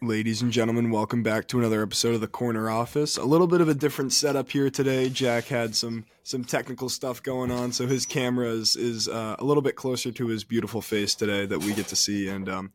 Ladies and gentlemen, welcome back to another episode of the Corner Office. A little bit of a different setup here today. Jack had some some technical stuff going on, so his camera is, is uh, a little bit closer to his beautiful face today that we get to see. And um,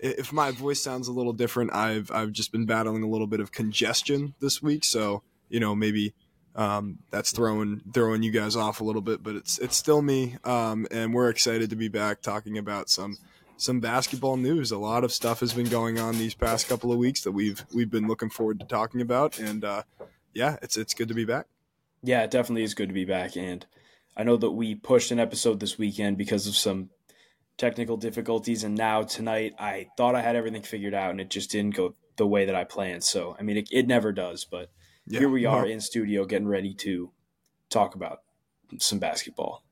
if my voice sounds a little different, I've I've just been battling a little bit of congestion this week, so you know maybe um, that's throwing throwing you guys off a little bit, but it's it's still me, um, and we're excited to be back talking about some some basketball news. A lot of stuff has been going on these past couple of weeks that we've we've been looking forward to talking about, and uh, yeah, it's it's good to be back. Yeah, it definitely is good to be back, and I know that we pushed an episode this weekend because of some technical difficulties, and now tonight I thought I had everything figured out, and it just didn't go the way that I planned. So I mean, it, it never does, but yeah, here we are in studio getting ready to talk about some basketball.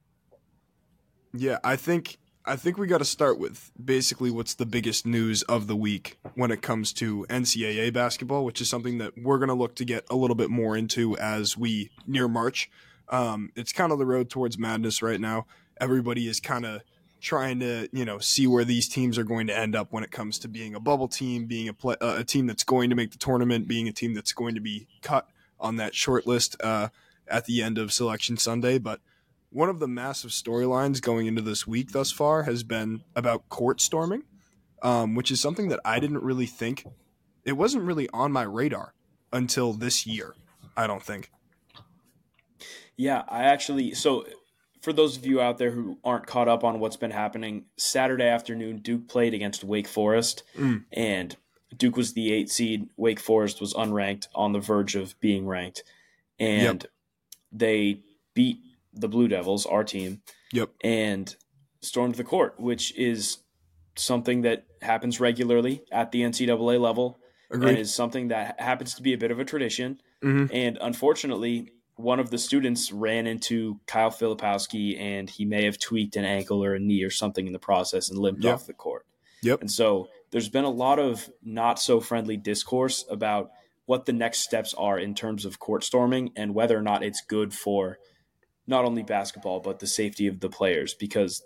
Yeah, I think I think we got to start with basically what's the biggest news of the week when it comes to NCAA basketball, which is something that we're going to look to get a little bit more into as we near March. Um, it's kind of the road towards madness right now. Everybody is kind of trying to, you know, see where these teams are going to end up when it comes to being a bubble team, being a, play, uh, a team that's going to make the tournament, being a team that's going to be cut on that short list uh, at the end of Selection Sunday. But one of the massive storylines going into this week thus far has been about court storming, um, which is something that I didn't really think it wasn't really on my radar until this year. I don't think. Yeah, I actually so for those of you out there who aren't caught up on what's been happening, Saturday afternoon Duke played against Wake Forest mm. and Duke was the 8 seed, Wake Forest was unranked on the verge of being ranked and yep. they beat the Blue Devils, our team. Yep. And stormed the court, which is something that happens regularly at the NCAA level Agreed. and is something that happens to be a bit of a tradition. Mm-hmm. And unfortunately, one of the students ran into Kyle Filipowski and he may have tweaked an ankle or a knee or something in the process and limped yep. off the court. Yep. And so there's been a lot of not so friendly discourse about what the next steps are in terms of court storming and whether or not it's good for – not only basketball but the safety of the players because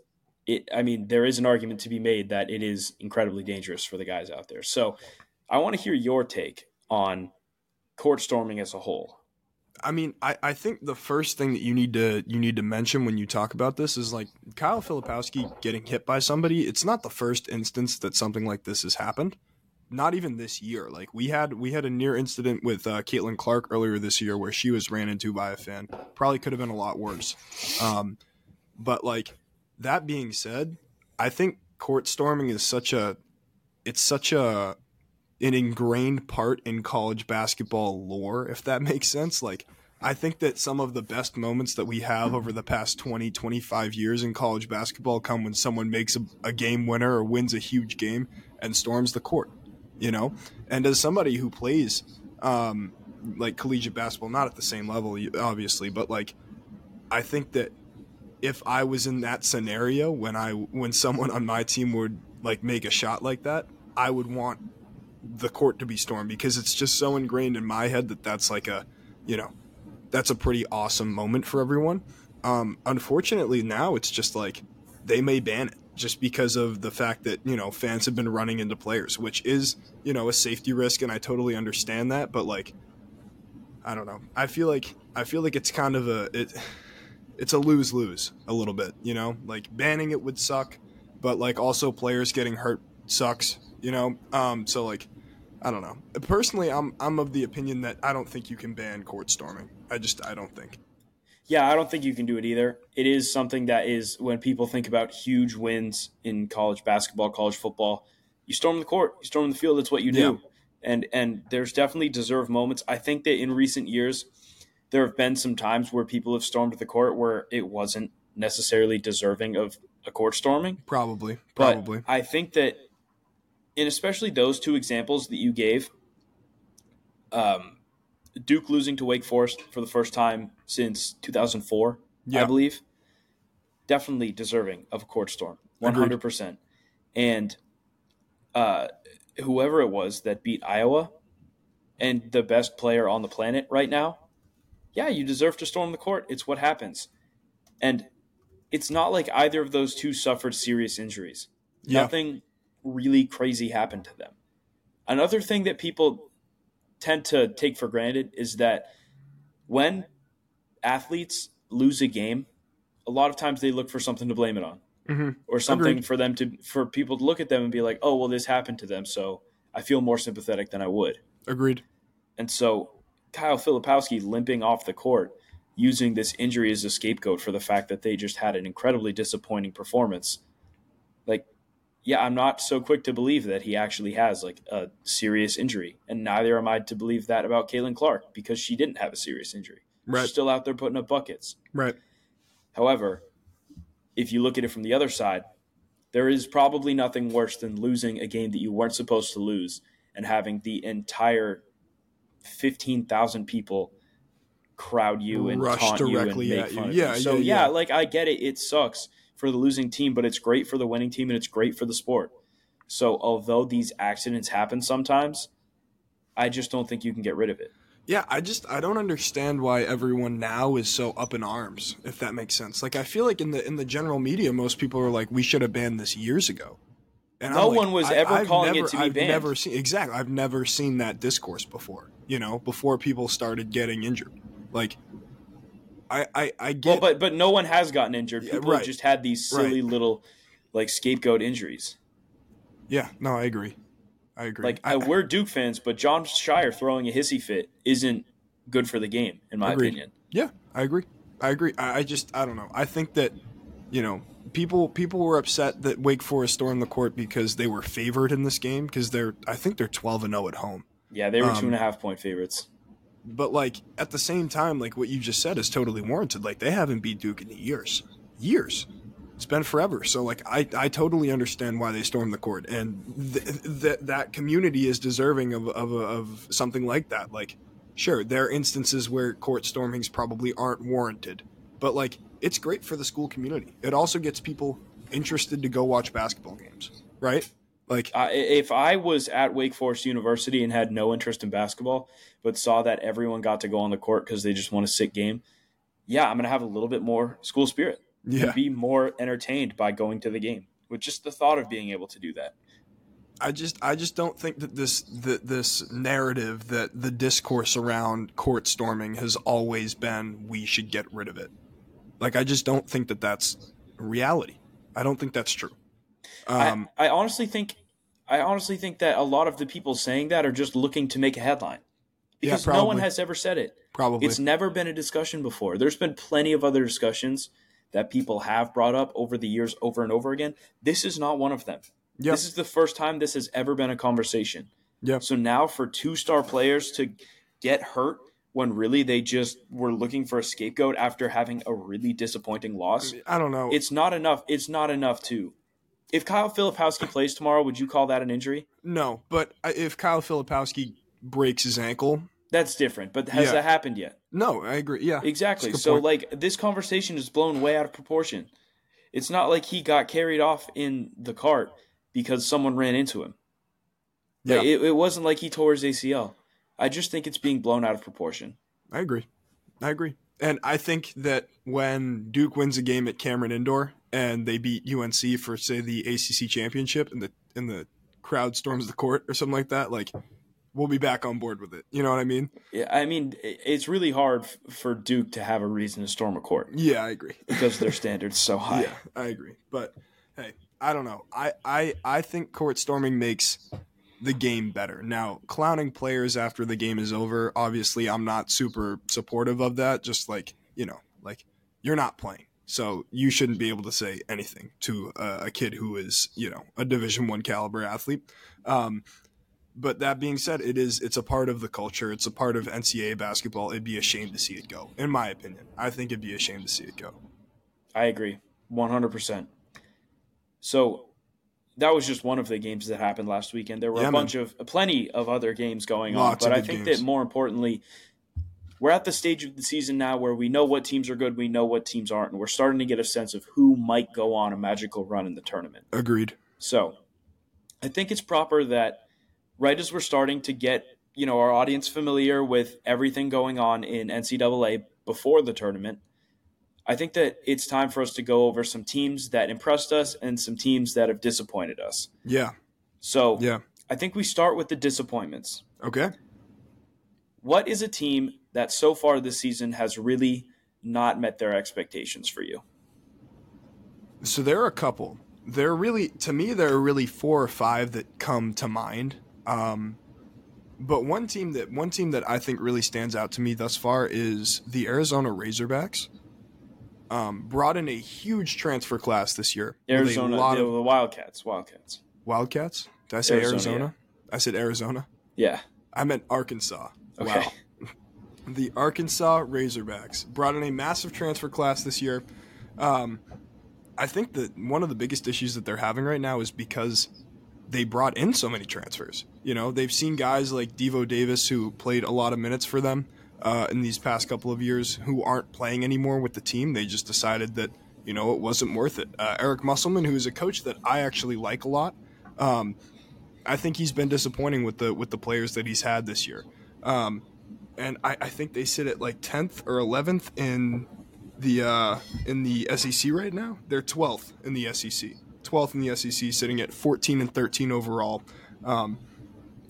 it I mean there is an argument to be made that it is incredibly dangerous for the guys out there. So I want to hear your take on court storming as a whole. I mean, I, I think the first thing that you need to you need to mention when you talk about this is like Kyle Filipowski getting hit by somebody. It's not the first instance that something like this has happened not even this year. Like we had we had a near incident with uh, Caitlin Clark earlier this year where she was ran into by a fan. Probably could have been a lot worse. Um, but like that being said, I think court storming is such a it's such a an ingrained part in college basketball lore, if that makes sense. Like I think that some of the best moments that we have over the past 20, 25 years in college basketball come when someone makes a, a game winner or wins a huge game and storms the court you know. And as somebody who plays um, like collegiate basketball, not at the same level, obviously, but like I think that if I was in that scenario when I when someone on my team would like make a shot like that, I would want the court to be stormed because it's just so ingrained in my head that that's like a, you know, that's a pretty awesome moment for everyone. Um, unfortunately, now it's just like they may ban it just because of the fact that you know fans have been running into players, which is you know a safety risk, and I totally understand that. But like, I don't know. I feel like I feel like it's kind of a it, it's a lose lose a little bit. You know, like banning it would suck, but like also players getting hurt sucks. You know, um, so like. I don't know. Personally, I'm I'm of the opinion that I don't think you can ban court storming. I just I don't think. Yeah, I don't think you can do it either. It is something that is when people think about huge wins in college basketball, college football, you storm the court, you storm the field. That's what you do. Yeah. And and there's definitely deserved moments. I think that in recent years, there have been some times where people have stormed the court where it wasn't necessarily deserving of a court storming. Probably, probably. But I think that, in especially those two examples that you gave, um, Duke losing to Wake Forest for the first time since 2004, I believe. Definitely deserving of a court storm, 100%. Agreed. And uh, whoever it was that beat Iowa and the best player on the planet right now, yeah, you deserve to storm the court. It's what happens. And it's not like either of those two suffered serious injuries. Yeah. Nothing really crazy happened to them. Another thing that people tend to take for granted is that when athletes lose a game, a lot of times they look for something to blame it on. Mm-hmm. Or something Agreed. for them to for people to look at them and be like, "Oh, well this happened to them, so I feel more sympathetic than I would." Agreed. And so Kyle Filipowski limping off the court using this injury as a scapegoat for the fact that they just had an incredibly disappointing performance. Yeah, I'm not so quick to believe that he actually has like a serious injury. And neither am I to believe that about Caitlin Clark because she didn't have a serious injury. Right. She's still out there putting up buckets. Right. However, if you look at it from the other side, there is probably nothing worse than losing a game that you weren't supposed to lose and having the entire 15,000 people crowd you and Rush taunt you and directly make at you. fun of Yeah, you. So yeah, yeah. like I get it. It sucks for the losing team, but it's great for the winning team and it's great for the sport. So although these accidents happen sometimes, I just don't think you can get rid of it. Yeah, I just I don't understand why everyone now is so up in arms, if that makes sense. Like I feel like in the in the general media most people are like we should have banned this years ago. And No like, one was ever I've calling it to be I've banned. never seen exactly. I've never seen that discourse before. You know, before people started getting injured. Like I I, I get Well, but but no one has gotten injured. Yeah, People right. have just had these silly little like scapegoat injuries. yeah, no, I agree. I agree. Like I, I, we're Duke fans, but Jon Scheyer throwing a hissy fit isn't good for the game, in my Agreed. opinion. Yeah, I agree. I agree. I, I just I don't know. I think that you know people people were upset that Wake Forest stormed the court because they were favored in this game because they're I think they're twelve and zero at home. Yeah, they were Um, two and a half point favorites. But like at the same time, like what you just said is totally warranted. Like they haven't beat Duke in years, years. It's been forever. So like I, I totally understand why they stormed the court, and th- th- that community is deserving of of, of something like that. Like, sure, there are instances where court stormings probably aren't warranted, but like it's great for the school community. It also gets people interested to go watch basketball games, right? Like I if I was at Wake Forest University and had no interest in basketball, but saw that everyone got to go on the court because they just want a sick game, yeah, I'm gonna have a little bit more school spirit. yeah, be more entertained by going to the game with just the thought of being able to do that. I just I just don't think that this that this narrative that the discourse around court storming has always been we should get rid of it. Like I just don't think that that's reality. I don't think that's true. Um, I, I honestly think I honestly think that a lot of the people saying that are just looking to make a headline. Yeah, Because no one has ever said it. probably. It's never been a discussion before. There's been plenty of other discussions that people have brought up over the years over and over again. This is not one of them. Yep. This is the first time this has ever been a conversation. Yep. So now for two star players to get hurt when really they just were looking for a scapegoat after having a really disappointing loss, I don't know. it's not enough. It's not enough to. If Kyle Filipowski plays tomorrow, would you call that an injury? no, but if Kyle Filipowski breaks his ankle, That's different. But has Yeah. that happened yet? no, I agree. Yeah, Exactly. That's a good So point. like this conversation is blown way out of proportion. It's not like he got carried off in the cart because someone ran into him. Like, Yeah. it, it wasn't like he tore his ACL. I just think it's being blown out of proportion. I agree. I agree. And I think that when Duke wins a game at Cameron Indoor and they beat UNC for say the ACC championship and the and the crowd storms the court or something like that, like we'll be back on board with it. You know what I mean? Yeah, I mean, it's really hard f- for Duke to have a reason to storm a court Yeah, I agree. because their standards so high. Yeah, I agree. But hey, I don't know. I I I think court storming makes the game better. Now, clowning players after the game is over, obviously I'm not super supportive of that. Just like, you know, like you're not playing. So you shouldn't be able to say anything to a, a kid who is, you know, a division 1 caliber athlete. Um but that being said, it is it's a part of the culture. It's a part of NCAA basketball. It'd be a shame to see it go, in my opinion. I think it'd be a shame to see it go. I agree, one hundred percent. So that was just one of the games that happened last weekend. There were Yeah, a bunch of plenty of other games going Lots on, but I think games. that more importantly, we're at the stage of the season now where we know what teams are good, we know what teams aren't, and we're starting to get a sense of who might go on a magical run in the tournament. Agreed. So I think it's proper that right as we're starting to get you know our audience familiar with everything going on in NCAA before the tournament, I think that it's time for us to go over some teams that impressed us and some teams that have disappointed us. Yeah. So Yeah. I think we start with the disappointments. Okay. What is a team that so far this season has really not met their expectations for you? So there are a couple. There are really, to me, there are really four or five that come to mind. Um, but one team that one team that I think really stands out to me thus far is the Arizona Razorbacks. Um, brought in a huge transfer class this year. Arizona, the, of, the Wildcats. Wildcats. Wildcats. Did I say Arizona? Arizona? Yeah. I said Arizona. Yeah. I meant Arkansas. Okay. Wow. The Arkansas Razorbacks brought in a massive transfer class this year. Um, I think that one of the biggest issues that they're having right now is because they brought in so many transfers. You know, they've seen guys like Devo Davis who played a lot of minutes for them uh, in these past couple of years who aren't playing anymore with the team. They just decided that you know it wasn't worth it. Uh, Eric Musselman, who is a coach that I actually like a lot, um, I think he's been disappointing with the with the players that he's had this year. Um, and I, I, think they sit at like 10th or 11th in the uh, in the SEC right now. They're 12th in the SEC. 12th in the SEC, sitting at 14 and 13 overall. Um,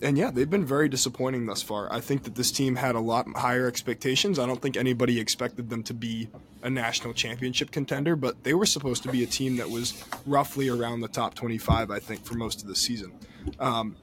and yeah, they've been very disappointing thus far. I think that this team had a lot higher expectations. I don't think anybody expected them to be a national championship contender, but they were supposed to be a team that was roughly around the top 25, I think, for most of the season. Um,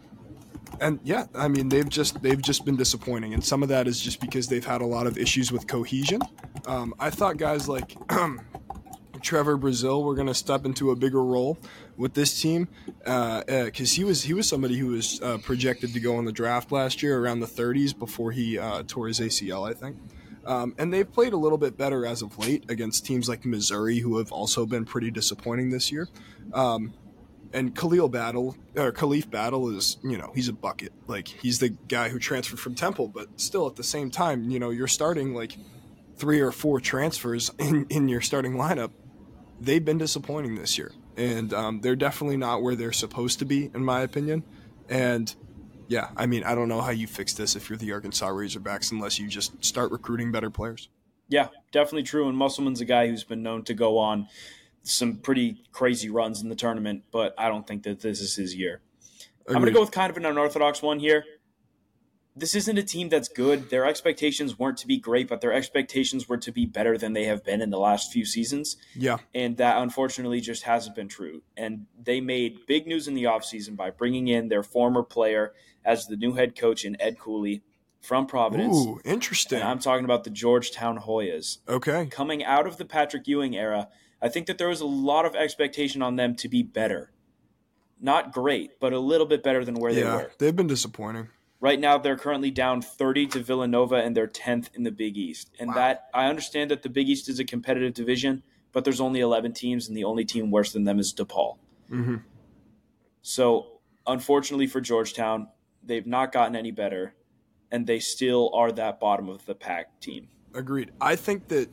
and yeah, I mean they've just they've just been disappointing, and some of that is just because they've had a lot of issues with cohesion. Um, I thought guys like Trevor Brazile were going to step into a bigger role with this team because uh, uh, he was he was somebody who was uh, projected to go in the draft last year around the 30s before he uh, tore his ACL, I think. Um, and they've played a little bit better as of late against teams like Missouri, who have also been pretty disappointing this year. Um, and Khalil Battle or Khalif Battle is, you know, he's a bucket. Like he's the guy who transferred from Temple, but still at the same time, you know, you're starting like three or four transfers in, in your starting lineup. They've been disappointing this year, and um, they're definitely not where they're supposed to be, in my opinion. And yeah, I mean, I don't know how you fix this if you're the Arkansas Razorbacks unless you just start recruiting better players. Yeah, definitely true. And Musselman's a guy who's been known to go on some pretty crazy runs in the tournament, but I don't think that this is his year. Agreed. I'm going to go with kind of an unorthodox one here. This isn't a team that's good. Their expectations weren't to be great, but their expectations were to be better than they have been in the last few seasons. Yeah. And that unfortunately just hasn't been true. And they made big news in the offseason by bringing in their former player as the new head coach in Ed Cooley from Providence. Ooh, interesting. And I'm talking about the Georgetown Hoyas. Okay. Coming out of the Patrick Ewing era, I think that there was a lot of expectation on them to be better. Not great, but a little bit better than where yeah, they were. They've been disappointing. Right now, they're currently down 30 to Villanova, and they're 10th in the Big East. And wow. that I understand that the Big East is a competitive division, but there's only 11 teams, and the only team worse than them is DePaul. Mm-hmm. So, unfortunately for Georgetown, they've not gotten any better, and they still are that bottom of the pack team. Agreed. I think that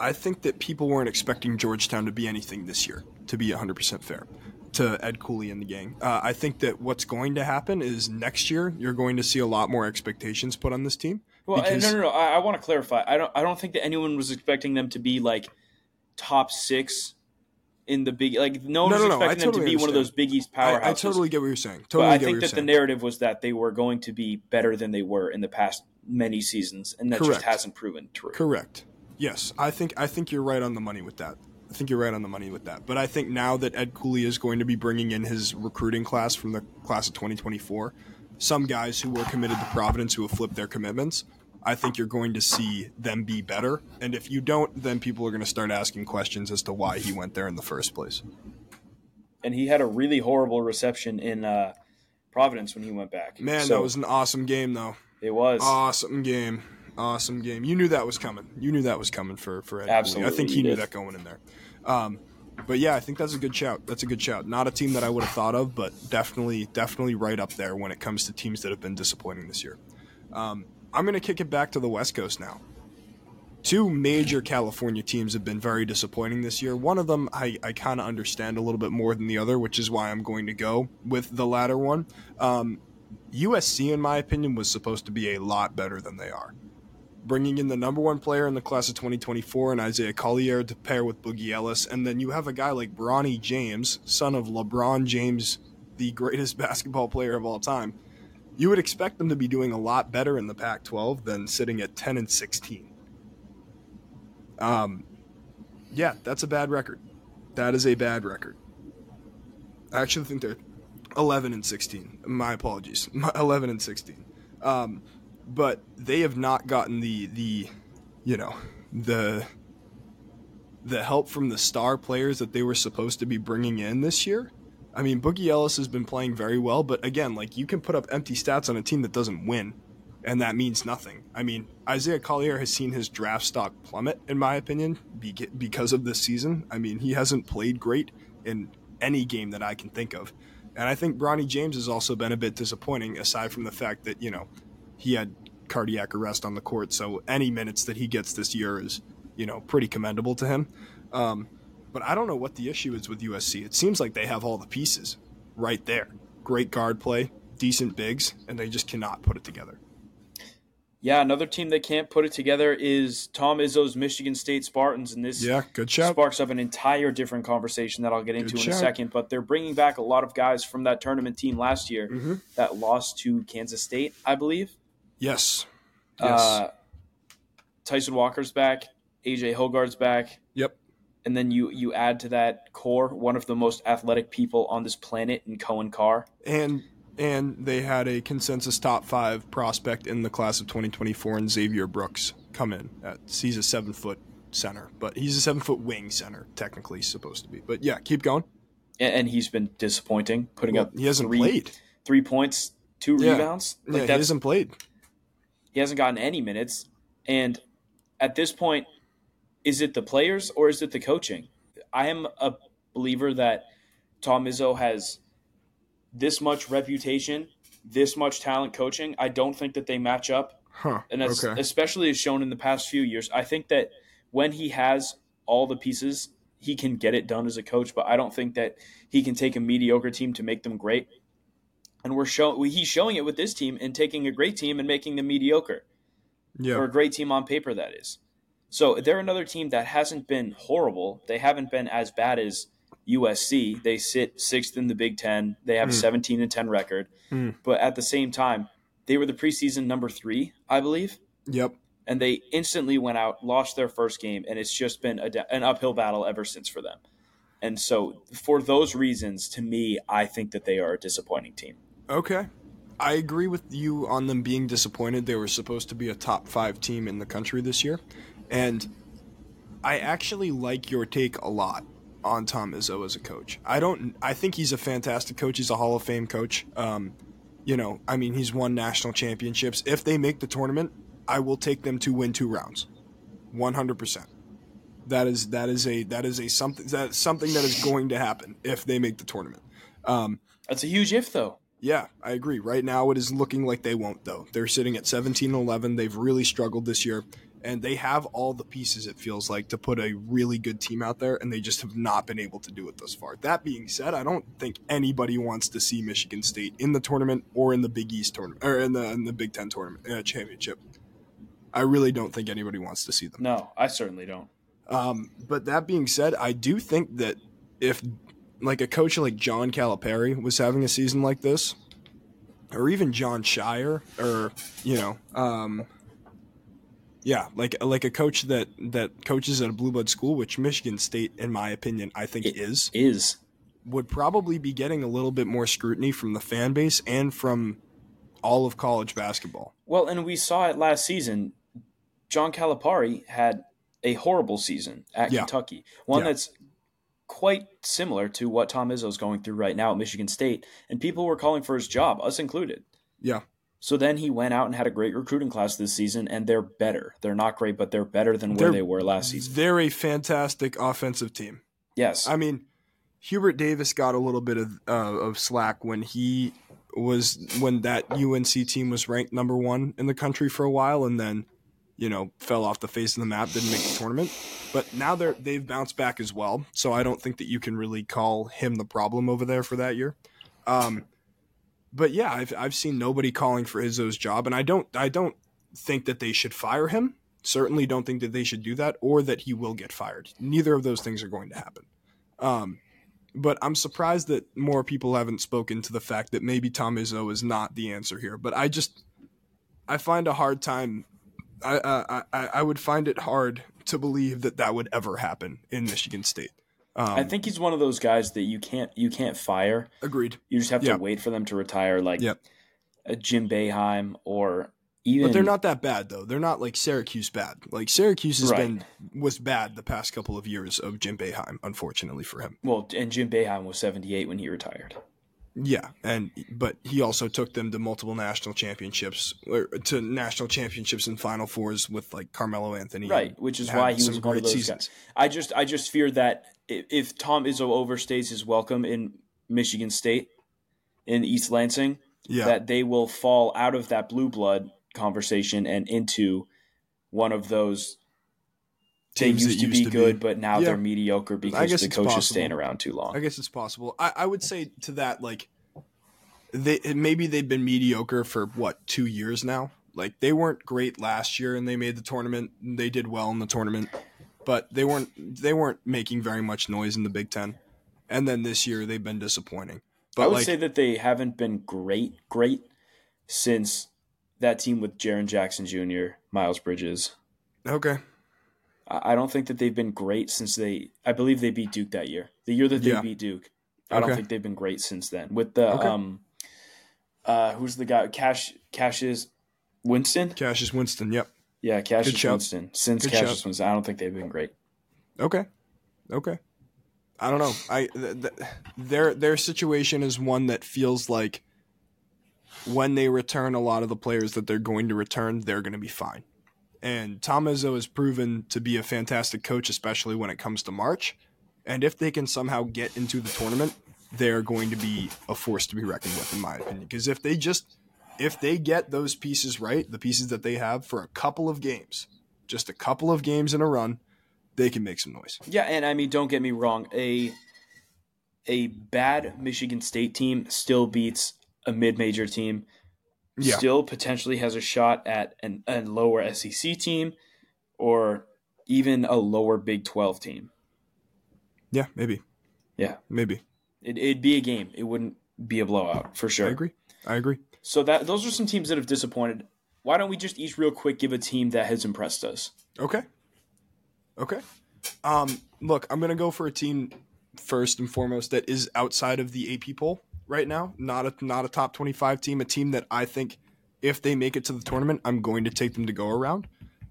I think that people weren't expecting Georgetown to be anything this year, to be 100% fair to Ed Cooley and the gang. Uh, I think that what's going to happen is next year you're going to see a lot more expectations put on this team. Well, because... no, no, no. I, I want to clarify. I don't. I don't think that anyone was expecting them to be like top six in the big. Like no one no, was no, expecting no, them totally to be understand. one of those Big East powerhouses. I, I totally get what you're saying. Totally but I think that the narrative was that they were going to be better than they were in the past many seasons, and that Correct. just hasn't proven true. Correct. Yes, I think I think you're right on the money with that. I think you're right on the money with that. But I think now that Ed Cooley is going to be bringing in his recruiting class from the class of 2024, some guys who were committed to Providence who have flipped their commitments, I think you're going to see them be better. And if you don't, then people are going to start asking questions as to why he went there in the first place. And he had a really horrible reception in uh, Providence when he went back. Man, so, that was an awesome game, though. It was awesome game. Awesome game. You knew that was coming. You knew that was coming for for Ed. Absolutely, I think he knew that going in there. Um, but yeah, I think that's a good shout. That's a good shout. Not a team that I would have thought of, but definitely, definitely right up there when it comes to teams that have been disappointing this year. Um, I'm going to kick it back to the West Coast now. Two major California teams have been very disappointing this year. One of them I, I kind of understand a little bit more than the other, which is why I'm going to go with the latter one. Um, USC, in my opinion, was supposed to be a lot better than they are bringing in the number one player in the class of 2024 and Isaiah Collier to pair with Boogie Ellis. And then you have a guy like Bronny James, son of LeBron James the greatest basketball player of all time, you would expect them to be doing a lot better in the Pac 12 than sitting at 10 and 16. Um, yeah, that's a bad record. That is a bad record. I actually think they're 11 and 16. My apologies. 11 and 16. Um, but they have not gotten the the you know the the help from the star players that they were supposed to be bringing in this year. I mean, Boogie Ellis has been playing very well, but again, like you can put up empty stats on a team that doesn't win, and that means nothing. I mean, Isaiah Collier has seen his draft stock plummet, in my opinion, because of this season. I mean, he hasn't played great in any game that I can think of. And I think Bronny James has also been a bit disappointing, aside from the fact that, you know, he had cardiac arrest on the court. So any minutes that he gets this year is, you know, pretty commendable to him. Um, but I don't know what the issue is with USC. It seems like they have all the pieces right there. Great guard play, decent bigs, and they just cannot put it together. Yeah, another team that can't put it together is Tom Izzo's Michigan State Spartans, and this yeah, good shout. sparks up an entire different conversation that I'll get into good in shout. a second. But they're bringing back a lot of guys from that tournament team last year mm-hmm. that lost to Kansas State, I believe. Yes. Yes. Uh, Tyson Walker's back. AJ Hoggard's back. Yep. And then you you add to that core one of the most athletic people on this planet in Coen Carr. And and they had a consensus top five prospect in the class of 2024 and Xavier Brooks come in. At, he's a seven foot center, but he's a seven foot wing center, technically supposed to be. But yeah, keep going. And, and he's been disappointing, putting well, up he hasn't three, played three points, two yeah. rebounds. Like yeah, he hasn't played. He hasn't gotten any minutes. And at this point, is it the players or is it the coaching? I am a believer that Tom Izzo has this much reputation, this much talent coaching. I don't think that they match up. Huh. And okay. especially as shown in the past few years. I think that when he has all the pieces, he can get it done as a coach, but I don't think that he can take a mediocre team to make them great and we're showing he's showing it with this team and taking a great team and making them mediocre. Yeah. Or a great team on paper that is. So they're another team that hasn't been horrible. They haven't been as bad as USC. They sit sixth in the Big Ten. They have mm. a 17 and 10 record. Mm. But at the same time, they were the preseason number three, I believe. Yep. And they instantly went out, lost their first game, and it's just been a, an uphill battle ever since for them. And so, for those reasons, to me, I think that they are a disappointing team. Okay. I agree with you on them being disappointed. They were supposed to be a top five team in the country this year. And I actually like your take a lot on Tom Izzo as a coach. I don't. I think he's a fantastic coach. He's a Hall of Fame coach. Um, you know, I mean, he's won national championships. If they make the tournament, I will take them to win two rounds, one hundred percent. That is that is a that is a something that something that is going to happen if they make the tournament. Um, That's a huge if, though. Yeah, I agree. Right now, it is looking like they won't, though. They're sitting at 17 11. They've really struggled this year, and they have all the pieces, it feels like, to put a really good team out there, and they just have not been able to do it thus far. That being said, I don't think anybody wants to see Michigan State in the tournament or in the Big East tournament, or in the, in the Big Ten tournament uh, championship. I really don't think anybody wants to see them. No, I certainly don't. Um, but that being said, I do think that if like a coach like John Calipari was having a season like this, or even Jon Scheyer, or you know, um, yeah, like like a coach that that coaches at a blue blood school, which Michigan State, in my opinion, I think it is is would probably be getting a little bit more scrutiny from the fan base and from all of college basketball. Well, and we saw it last season. John Calipari had a horrible season at yeah. Kentucky, one yeah. that's quite similar to what Tom Izzo is going through right now at Michigan State, and people were calling for his job, us included. Yeah. So then he went out and had a great recruiting class this season, and they're better. They're not great, but they're better than where they're, they were last season. They're a fantastic offensive team. Yes. I mean, Hubert Davis got a little bit of uh, of slack when he was when that UNC team was ranked number one in the country for a while, and then you know, fell off the face of the map, didn't make the tournament. But now they're they've bounced back as well. So I don't think that you can really call him the problem over there for that year. Um, but yeah, I've I've seen nobody calling for Izzo's job, and I don't I don't think that they should fire him. Certainly don't think that they should do that or that he will get fired. Neither of those things are going to happen. Um, but I'm surprised that more people haven't spoken to the fact that maybe Tom Izzo is not the answer here. But I just I find a hard time. I I I would find it hard to believe that that would ever happen in Michigan State. Um, I think he's one of those guys that you can't you can't fire. Agreed. You just have to yep. wait for them to retire, like yep. a Jim Boeheim or even. But they're not that bad though. They're not like Syracuse bad. Like Syracuse has right. been was bad the past couple of years of Jim Boeheim, unfortunately for him. Well, and Jim Boeheim was seventy eight when he retired. Yeah, and but he also took them to multiple national championships, or to national championships and Final Fours with like Carmelo Anthony. Right, which is why he was one of those seasons. guys. I just I just fear that if Tom Izzo overstays his welcome in Michigan State, in East Lansing, yeah. that they will fall out of that blue blood conversation and into one of those they used, used to be to good, be. but now yeah. they're mediocre because the coach possible. is staying around too long. I guess it's possible. I, I would say to that, like, they maybe they've been mediocre for what two years now. Like they weren't great last year, and they made the tournament. They did well in the tournament, but they weren't they weren't making very much noise in the Big Ten. And then this year they've been disappointing. But I would like, say that they haven't been great, great since that team with Jaren Jackson Jr., Miles Bridges. Okay. I don't think that they've been great since they. I believe they beat Duke that year. The year that they yeah. beat Duke. I okay. don't think they've been great since then. With the okay. um, uh, who's the guy? Cash Cassius Winston. Cassius Winston. Yep. Yeah, Cassius Winston. Since Good Cassius. Winston, I don't think they've been great. Okay. Okay. I don't know. I th- th- their their situation is one that feels like when they return a lot of the players that they're going to return, they're going to be fine. And Tom Izzo has proven to be a fantastic coach, especially when it comes to March. And if they can somehow get into the tournament, they're going to be a force to be reckoned with, in my opinion. Because if they just if they get those pieces right, the pieces that they have for a couple of games, just a couple of games in a run, they can make some noise. Yeah, and I mean, don't get me wrong, a a bad Michigan State team still beats a mid-major team yeah. still potentially has a shot at an, a lower SEC team or even a lower Big 12 team. Yeah, maybe. Yeah. Maybe. It, it'd be a game. It wouldn't be a blowout for sure. I agree. I agree. So that those are some teams that have disappointed. Why don't we just each real quick give a team that has impressed us? Okay. Okay. Um, look, I'm gonna go for a team first and foremost that is outside of the AP poll right now. Not a not a top twenty five team. A team that I think if they make it to the tournament, I'm going to take them to go around.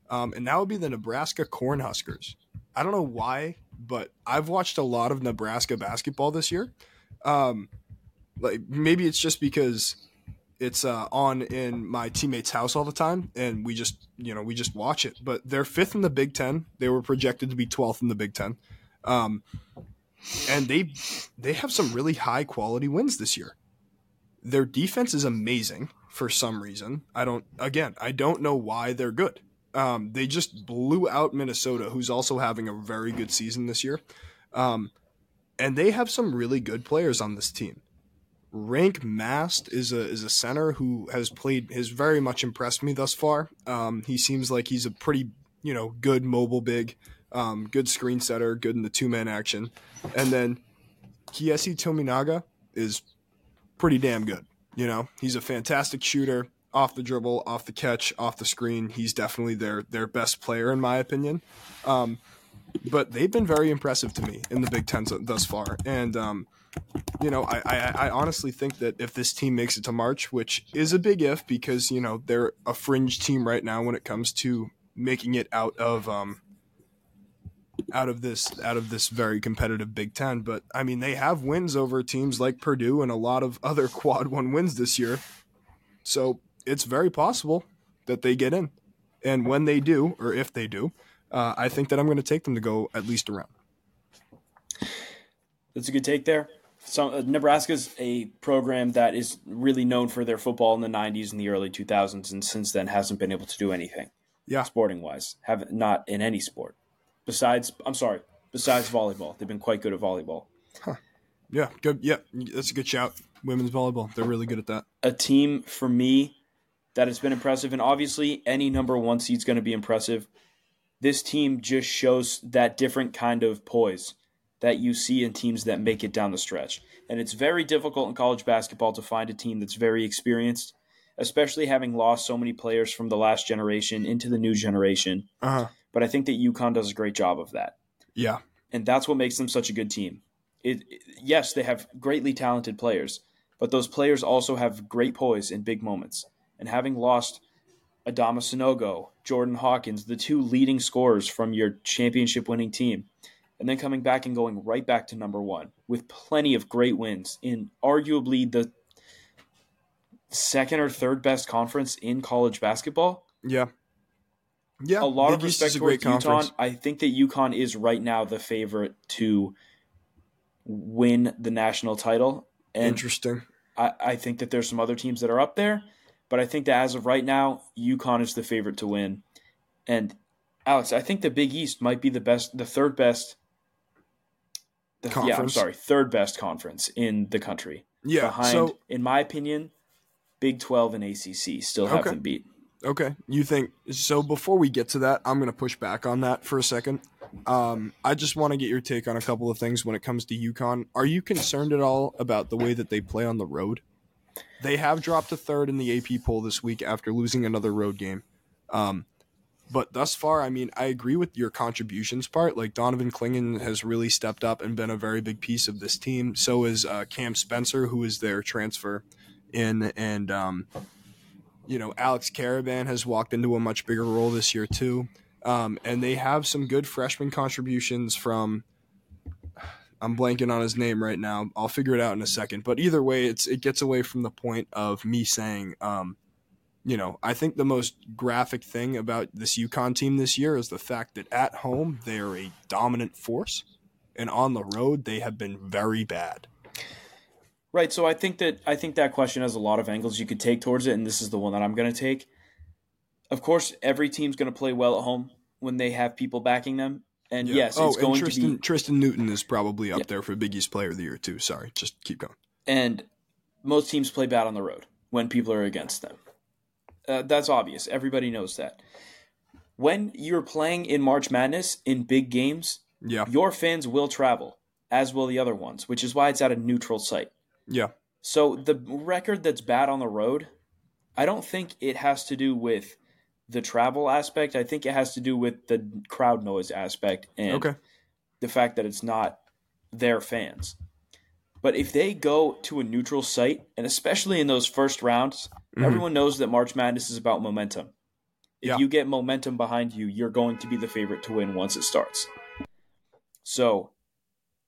Um, and that would be the Nebraska Cornhuskers. I don't know why, but I've watched a lot of Nebraska basketball this year. Um, like maybe it's just because it's uh, on in my teammate's house all the time, and we just you know we just watch it. But they're fifth in the Big Ten. They were projected to be twelfth in the Big Ten. Um, and they they have some really high quality wins this year. Their defense is amazing for some reason. I don't again, I don't know why they're good. Um, they just blew out Minnesota, who's also having a very good season this year. Um, and they have some really good players on this team. Rienk Mast is a is a center who has played has very much impressed me thus far. Um, he seems like he's a pretty you know good mobile big, um, good screen setter, good in the two man action. And then Keisei Tominaga is pretty damn good. You know, he's a fantastic shooter off the dribble, off the catch, off the screen. He's definitely their their best player in my opinion. Um, but they've been very impressive to me in the Big Ten thus far, and um, you know, I, I, I honestly think that if this team makes it to March, which is a big if because you know they're a fringe team right now when it comes to making it out of um, out of this out of this very competitive Big Ten. But I mean, they have wins over teams like Purdue and a lot of other quad one wins this year. So it's very possible that they get in. And when they do, or if they do, uh, I think that I'm going to take them to go at least around. That's a good take there. So uh, Nebraska's a program that is really known for their football in the 90s and the early 2000s, and since then hasn't been able to do anything. Yeah, sporting wise, have not in any sport besides I'm sorry, besides volleyball. They've been quite good at volleyball. Huh. Yeah, good. Yeah, that's a good shout. Women's volleyball, they're really good at that. A team for me that has been impressive, and obviously any number one seed is going to be impressive. This team just shows that different kind of poise. that you see in teams that make it down the stretch. And it's very difficult in college basketball to find a team that's very experienced, especially having lost so many players from the last generation into the new generation. Uh-huh. But I think that UConn does a great job of that. Yeah. And that's what makes them such a good team. It, it, yes, they have greatly talented players, but those players also have great poise in big moments. And having lost Adama Sanogo, Jordan Hawkins, the two leading scorers from your championship winning team, and then coming back and going right back to number one with plenty of great wins in arguably the second or third best conference in college basketball. Yeah. Yeah. A lot of respect towards UConn. I think that UConn is right now the favorite to win the national title. And Interesting. I, I think that there's some other teams that are up there, but I think that as of right now, UConn is the favorite to win. And Alex, I think the Big East might be the best, the third best the, yeah, I'm sorry, third best conference in the country. Yeah. Behind, so, in my opinion, Big 12 and ACC still have okay. them beat. Okay. You think so? Before we get to that, I'm going to push back on that for a second. Um, I just want to get your take on a couple of things when it comes to UConn. Are you concerned at all about the way that they play on the road? They have dropped a third in the AP poll this week after losing another road game. Um, but thus far, I mean, I agree with your contributions part. Like Donovan Clingan has really stepped up and been a very big piece of this team. So is uh, Cam Spencer, who is their transfer in, and um, you know Alex Karaban has walked into a much bigger role this year too. Um, and they have some good freshman contributions from. I'm blanking on his name right now. I'll figure it out in a second. But either way, it's it gets away from the point of me saying. Um, you know, I think the most graphic thing about this UConn team this year is the fact that at home they are a dominant force, and on the road they have been very bad. Right. So I think that I think that question has a lot of angles you could take towards it, and this is the one that I'm going to take. Of course, every team's going to play well at home when they have people backing them, and yeah. yes, oh, it's going Tristan, to be Tristan Newton is probably up yeah. there for Big East Player of the Year too. Sorry, just keep going. And most teams play bad on the road when people are against them. Uh, that's obvious. Everybody knows that. When you're playing in March Madness in big games, yeah. your fans will travel, as will the other ones, which is why it's at a neutral site. Yeah. So the record that's bad on the road, I don't think it has to do with the travel aspect. I think it has to do with the crowd noise aspect and okay. the fact that it's not their fans. But if they go to a neutral site, and especially in those first rounds, mm-hmm. everyone knows that March Madness is about momentum. If yeah. you get momentum behind you, you're going to be the favorite to win once it starts. So,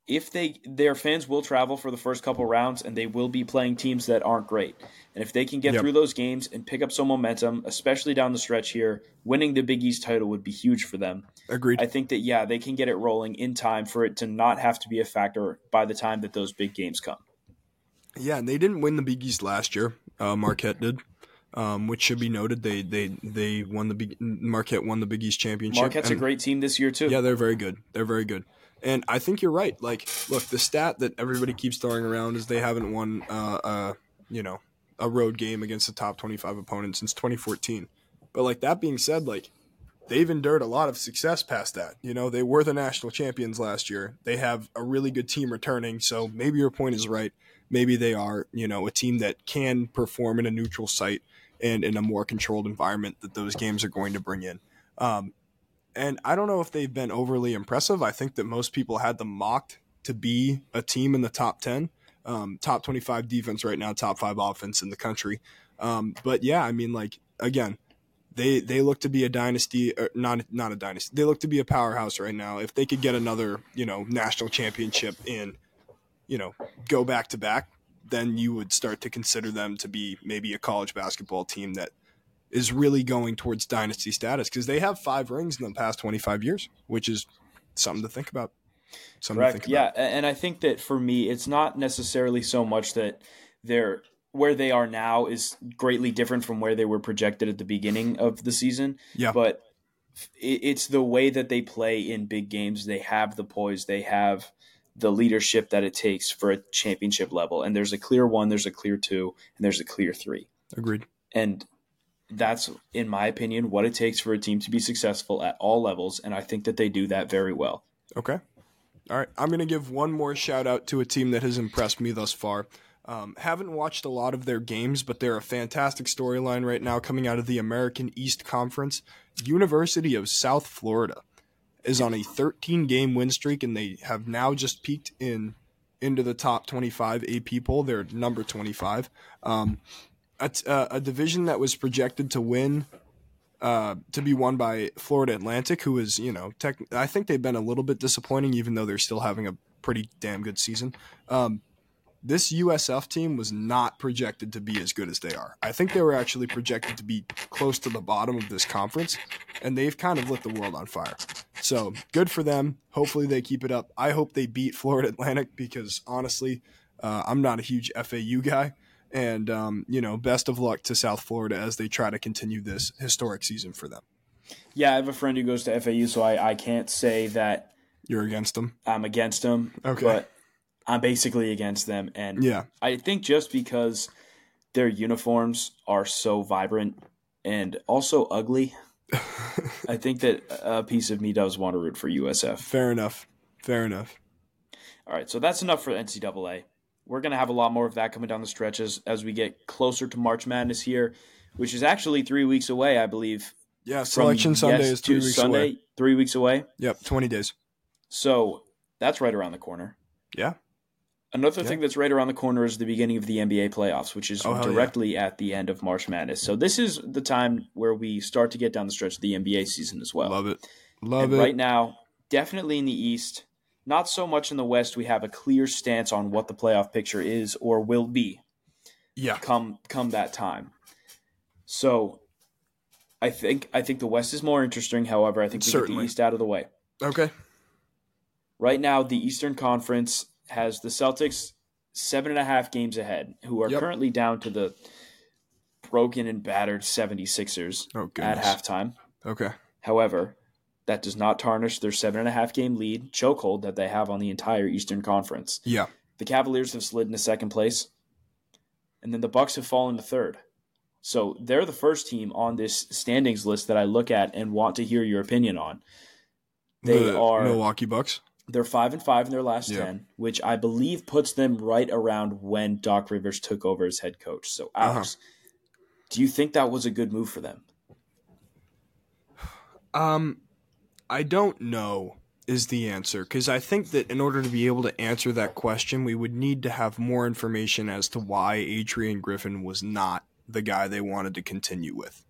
if they their fans will travel for the first couple rounds and they will be playing teams that aren't great. And if they can get yep. through those games and pick up some momentum, especially down the stretch here, winning the Big East title would be huge for them. Agreed. I think that yeah, they can get it rolling in time for it to not have to be a factor by the time that those big games come. Yeah, and they didn't win the Big East last year. Uh, Marquette did. Um, which should be noted. They they they won the big Marquette won the Big East championship. Marquette's and, a great team this year too. Yeah, they're very good. They're very good. And I think you're right. Like, look, the stat that everybody keeps throwing around is they haven't won, uh, uh, you know, a road game against a top 25 opponent since 2014. But like that being said, like they've endured a lot of success past that. You know, they were the national champions last year. They have a really good team returning. So maybe your point is right. Maybe they are, you know, a team that can perform in a neutral site and in a more controlled environment that those games are going to bring in. Um, and I don't know if they've been overly impressive. I think that most people had them mocked to be a team in the top 10, um, top 25 defense right now, top five offense in the country. Um, but yeah, I mean, like, again, they they look to be a dynasty, or not not a dynasty. They look to be a powerhouse right now. If they could get another, you know, national championship in, you know, go back to back, then you would start to consider them to be maybe a college basketball team that is really going towards dynasty status because they have five rings in the past 25 years, which is something to think about. Something Correct. yeah, and I think that for me, it's not necessarily so much that they're where they are now is greatly different from where they were projected at the beginning of the season. Yeah, but it's the way that they play in big games. They have the poise. They have the leadership that it takes for a championship level. And there's a clear one, there's a clear two, and there's a clear three. Agreed. And that's, in my opinion, what it takes for a team to be successful at all levels. And I think that they do that very well. Okay. All right, I'm going to give one more shout out to a team that has impressed me thus far. Um, haven't watched a lot of their games, but they're a fantastic storyline right now coming out of the American East Conference. University of South Florida is on a 13 game win streak, and they have now just peaked in into the top 25 AP poll. They're number 25. Um, a, uh, a division that was projected to win uh, to be won by Florida Atlantic, who is, you know, tech, I think they've been a little bit disappointing, even though they're still having a pretty damn good season. Um, this USF team was not projected to be as good as they are. I think they were actually projected to be close to the bottom of this conference, and they've kind of lit the world on fire. So good for them. Hopefully they keep it up. I hope they beat Florida Atlantic because honestly, uh, I'm not a huge FAU guy. And, um, you know, best of luck to South Florida as they try to continue this historic season for them. Yeah, I have a friend who goes to FAU, so I, I can't say that you're against them. I'm against them. Okay. But I'm basically against them. And yeah, I think just because their uniforms are so vibrant and also ugly, I think that a piece of me does want to root for USF. Fair enough. Fair enough. All right, so that's enough for NCAA we're going to have a lot more of that coming down the stretches as we get closer to March Madness here, which is actually three weeks away, I believe. Yeah, selection Sunday yes is three weeks Sunday, away. Three weeks away. Yep, twenty days. So that's right around the corner. Yeah. Another yeah. thing that's right around the corner is the beginning of the NBA playoffs, which is oh, directly yeah. at the end of March Madness. So this is the time where we start to get down the stretch of the NBA season as well. Love it. Love and it. Right now, definitely in the East, not so much in the West. We have a clear stance on what the playoff picture is or will be. Yeah. Come come that time. So I think I think the West is more interesting. However, I think we Certainly. get the East out of the way. Okay. Right now, the Eastern Conference has the Celtics seven and a half games ahead, who are yep. currently down to the broken and battered 76ers oh, at halftime. Okay. However, that does not tarnish their seven and a half game lead chokehold that they have on the entire Eastern Conference. Yeah. The Cavaliers have slid into second place, and then the Bucks have fallen to third. So they're the first team on this standings list that I look at and want to hear your opinion on. They the are Milwaukee Bucks. They're five and five in their last yeah. ten, which I believe puts them right around when Doc Rivers took over as head coach. So, Alex, uh-huh. do you think that was a good move for them? Um, I don't know is the answer because I think that in order to be able to answer that question, we would need to have more information as to why Adrian Griffin was not the guy they wanted to continue with.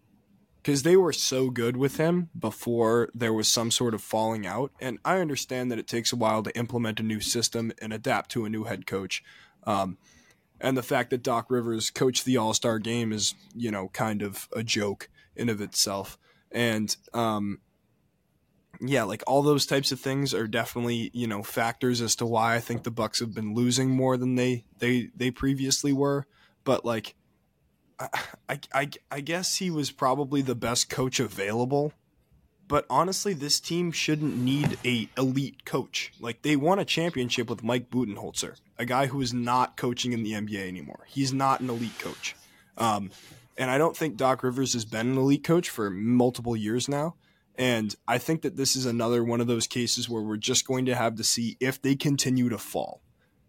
Because they were so good with him before there was some sort of falling out. And I understand that it takes a while to implement a new system and adapt to a new head coach. Um, and the fact that Doc Rivers coached the All Star game is, you know, kind of a joke in of itself. And um, yeah, like all those types of things are definitely you know factors as to why I think the Bucks have been losing more than they they they previously were. But like, I I I guess he was probably the best coach available. But honestly, this team shouldn't need a elite coach. Like they won a championship with Mike Budenholzer, a guy who is not coaching in the NBA anymore. He's not an elite coach. Um, and I don't think Doc Rivers has been an elite coach for multiple years now. And I think that this is another one of those cases where we're just going to have to see if they continue to fall.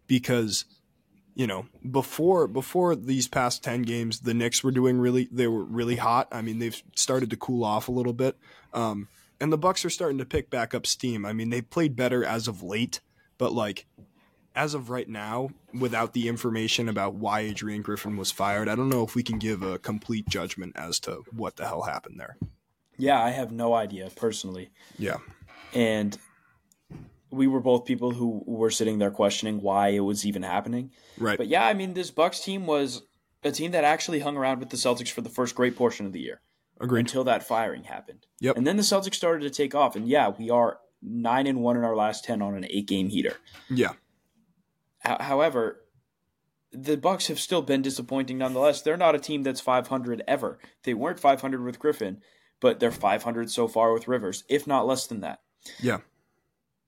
Because, you know, before before these past 10 games, the Knicks were doing really they were really hot. I mean, they've started to cool off a little bit. Um, and the Bucks are starting to pick back up steam. I mean, they played better as of late, but like as of right now, without the information about why Adrian Griffin was fired, I don't know if we can give a complete judgment as to what the hell happened there. Yeah, I have no idea personally. Yeah. And we were both people who were sitting there questioning why it was even happening. Right. But yeah, I mean, this Bucks team was a team that actually hung around with the Celtics for the first great portion of the year. Agreed. Until that firing happened. Yep. And then the Celtics started to take off. And yeah, we are nine and one in our last ten on an eight game heater. Yeah. H- however, the Bucks have still been disappointing nonetheless. They're not a team that's 500 ever. They weren't 500 with Griffin but they're 500 so far with Rivers, if not less than that. Yeah.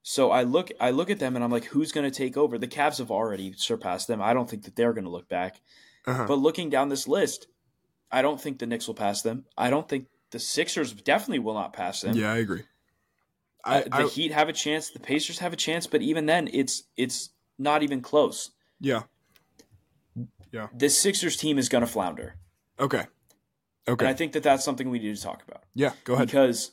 So I look I look at them and I'm like, who's going to take over? The Cavs have already surpassed them. I don't think that they're going to look back. Uh-huh. But looking down this list, I don't think the Knicks will pass them. I don't think the Sixers definitely will not pass them. Yeah, I agree. I, uh, the I, Heat have a chance, the Pacers have a chance, but even then, it's it's not even close. Yeah, yeah. This Sixers team is going to flounder. Okay, okay. And I think that that's something we need to talk about. Yeah, go ahead. Because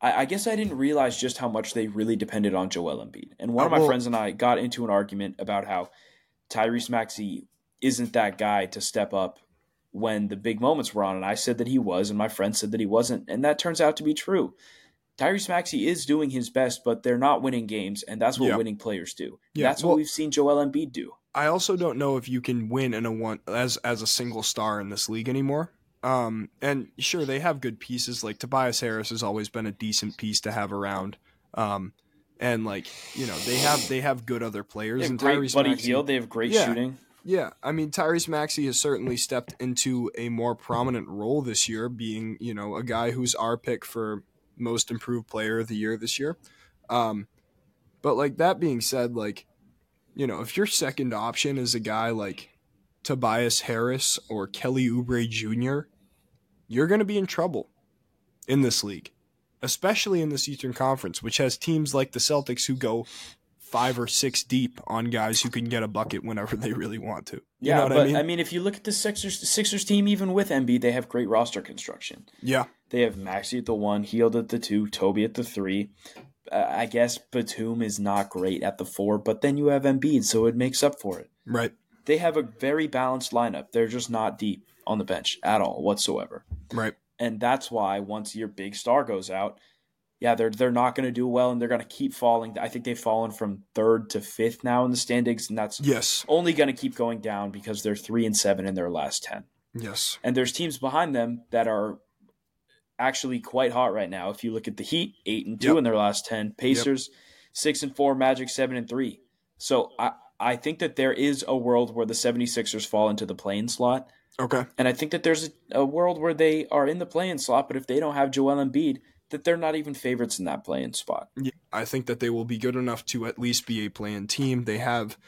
I, I guess I didn't realize just how much they really depended on Joel Embiid. And one uh, of my well, friends and I got into an argument about how Tyrese Maxey isn't that guy to step up when the big moments were on. And I said that he was, and my friend said that he wasn't. And that turns out to be true. Tyrese Maxey is doing his best, but they're not winning games, and that's what yeah. winning players do. Yeah. That's what we've seen Joel Embiid do. I also don't know if you can win in a one as as a single star in this league anymore. Um, and sure, they have good pieces. Like Tobias Harris has always been a decent piece to have around. Um, and like you know, they have they have good other players. and Tyrese Buddy Maxey, Hield, they have great yeah, shooting. Yeah, I mean Tyrese Maxey has certainly stepped into a more prominent role this year, being you know a guy who's our pick for most improved player of the year this year. Um, but like that being said, like you know if your second option is a guy like Tobias Harris or Kelly Oubre Jr., you're going to be in trouble in this league, especially in this Eastern Conference, which has teams like the Celtics who go five or six deep on guys who can get a bucket whenever they really want to. You yeah, but I mean? I mean? if you look at the Sixers, the Sixers team, even with Embiid, they have great roster construction. Yeah, they have Maxey at the one, Hield at the two, Toby at the three. Uh, I guess Batum is not great at the four, but then you have Embiid, so it makes up for it. Right. They have a very balanced lineup. They're just not deep on the bench at all whatsoever. Right. And that's why once your big star goes out, yeah, they're they're not going to do well, and they're going to keep falling. I think they've fallen from third to fifth now in the standings, and that's yes only going to keep going down because they're three and seven in their last ten. Yes, and there's teams behind them that are actually quite hot right now. If you look at the Heat, eight and two yep. in their last ten, Pacers yep. six and four, Magic seven and three. So I I think that there is a world where the 76ers fall into the play-in slot. Okay. And I think that there's a, a world where they are in the play-in slot, but if they don't have Joel Embiid, that they're not even favorites in that play-in spot. Yeah, I think that they will be good enough to at least be a play-in team. They have,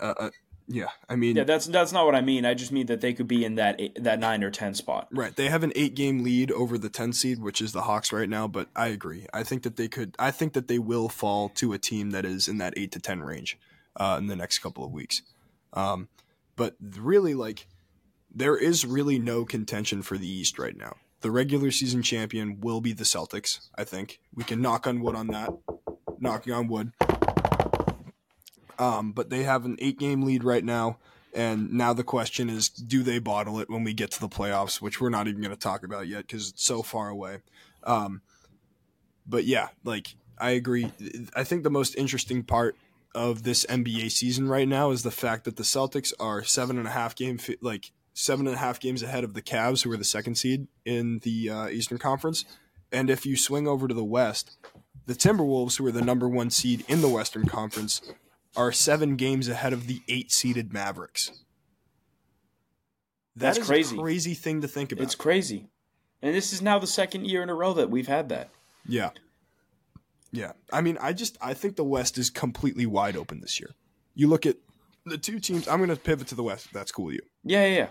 uh, uh, yeah, I mean, yeah, that's that's not what I mean. I just mean that they could be in that eight, that nine or ten spot. Right. They have an eight game lead over the ten seed, which is the Hawks right now. But I agree. I think that they could. I think that they will fall to a team that is in that eight to ten range uh, in the next couple of weeks. Um, but really, like, there is really no contention for the East right now the regular season champion will be the Celtics. I think we can knock on wood on that. Knocking on wood. Um, but they have an eight game lead right now. And now the question is, do they bottle it when we get to the playoffs, which we're not even going to talk about yet because it's so far away. Um, but yeah, like I agree. I think the most interesting part of this NBA season right now is the fact that the Celtics are seven and a half game, like seven and a half games ahead of the Cavs, who are the second seed in the uh, Eastern Conference. And if you swing over to the West, the Timberwolves, who are the number one seed in the Western Conference, are seven games ahead of the eight seeded Mavericks. That That's crazy. crazy thing to think about. It's crazy. And this is now the second year in a row that we've had that. Yeah. Yeah. I mean, I just I think the West is completely wide open this year. You look at the two teams. I'm going to pivot to the West. That's cool with you. Yeah, yeah, yeah.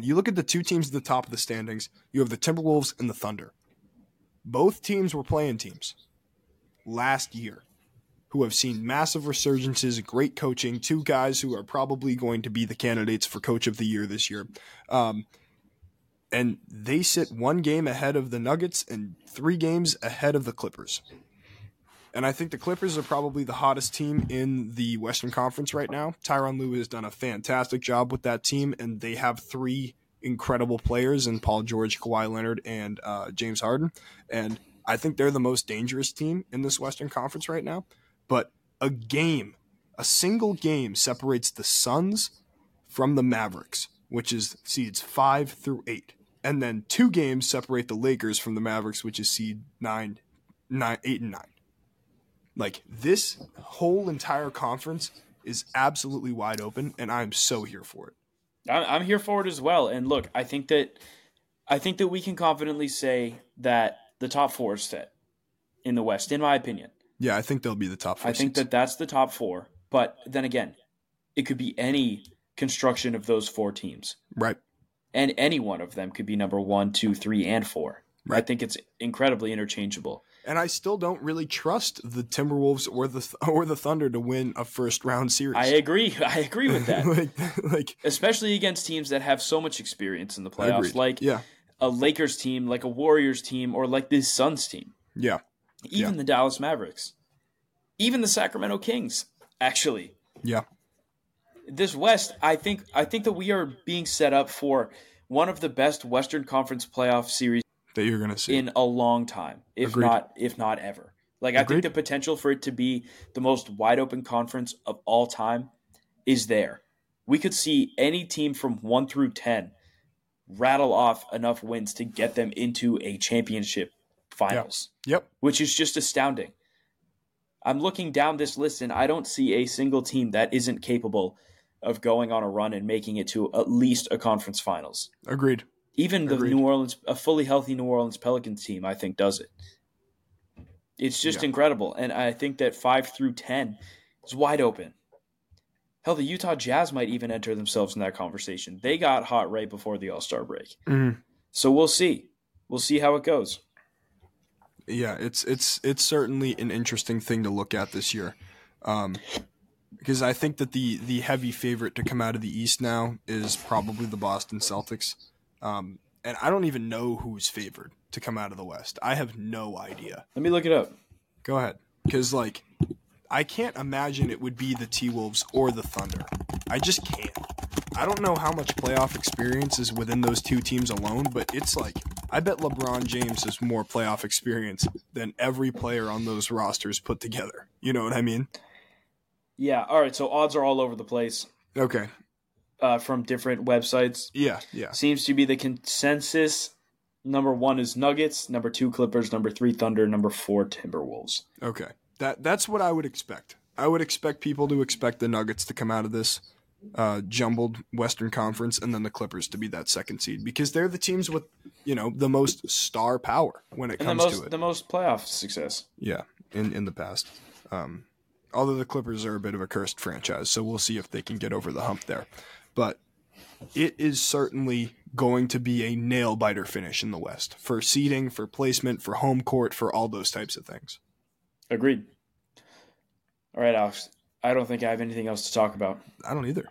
You look at the two teams at the top of the standings. You have the Timberwolves and the Thunder. Both teams were play-in teams last year who have seen massive resurgences, great coaching, two guys who are probably going to be the candidates for coach of the year this year. Um, and they sit one game ahead of the Nuggets and three games ahead of the Clippers. And I think the Clippers are probably the hottest team in the Western Conference right now. Tyronn Lue has done a fantastic job with that team, and they have three incredible players in Paul George, Kawhi Leonard, and uh, James Harden. And I think they're the most dangerous team in this Western Conference right now. But a game, a single game separates the Suns from the Mavericks, which is seeds five through eight. And then two games separate the Lakers from the Mavericks, which is seed nine, nine, eight, and nine. Like this whole entire conference is absolutely wide open, and I'm so here for it. I'm here for it as well. And look, I think that I think that we can confidently say that the top four is set in the West, in my opinion. Yeah, I think they'll be the top four. I think that that's the top four. But then again, it could be any construction of those four teams. Right. And any one of them could be number one, two, three, and four. Right. I think it's incredibly interchangeable. And I still don't really trust the Timberwolves or the or the Thunder to win a first round series. I agree. I agree with that. like, like, especially against teams that have so much experience in the playoffs, Agreed. like yeah, a Lakers team, like a Warriors team, or like this Suns team. yeah, Even the Dallas Mavericks, even the Sacramento Kings. Actually, yeah, this West, I think, I think that we are being set up for one of the best Western Conference playoff series that you're gonna see. in a long time, if Agreed. not if not ever. Like I think the potential for it to be the most wide open conference of all time is there. We could see any team from 1 through 10 rattle off enough wins to get them into a championship finals, yep, which is just astounding. I'm looking down this list and I don't see a single team that isn't capable of going on a run and making it to at least a conference finals. agreed. Even the Agreed. New Orleans, a fully healthy New Orleans Pelicans team, I think does it. It's just Yeah. incredible, and I think that five through ten is wide open. Hell, the Utah Jazz might even enter themselves in that conversation. They got hot right before the All Star break, Mhm. so we'll see. We'll see how it goes. Yeah, it's it's it's certainly an interesting thing to look at this year, um, because I think that the the heavy favorite to come out of the East now is probably the Boston Celtics, um, and I don't even know who's favored to come out of the West. I have no idea. Let me look it up. Go ahead, because like I can't imagine it would be the T Wolves or the Thunder. I just can't. I don't know how much playoff experience is within those two teams alone, but it's like I bet LeBron James has more playoff experience than every player on those rosters put together. You know what I mean? Yeah. All right. So odds are all over the place Okay. Uh, from different websites. Yeah, yeah. Seems to be the consensus. Number one is Nuggets. Number two Clippers. Number three Thunder. Number four Timberwolves. Okay. That that's what I would expect. I would expect people to expect the Nuggets to come out of this uh, jumbled Western Conference and then the Clippers to be that second seed because they're the teams with, you know, the most star power when it And the comes most to it. the most playoff success. Yeah, in in the past. Um, although the Clippers are a bit of a cursed franchise, so we'll see if they can get over the hump there. But it is certainly going to be a nail biter finish in the West for seeding, for placement, for home court, for all those types of things. Agreed. All right, Alex. I don't think I have anything else to talk about. I don't either.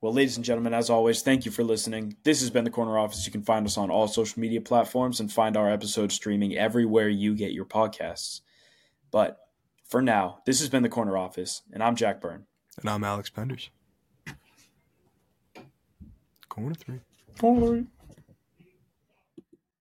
Well, ladies and gentlemen, as always, thank you for listening. This has been the Corner Office. You can find us on all social media platforms and find our episodes streaming everywhere you get your podcasts. But for now, this has been the Corner Office, and I'm Jack Byrne. And I'm Alex Penders. Corner three. Corner.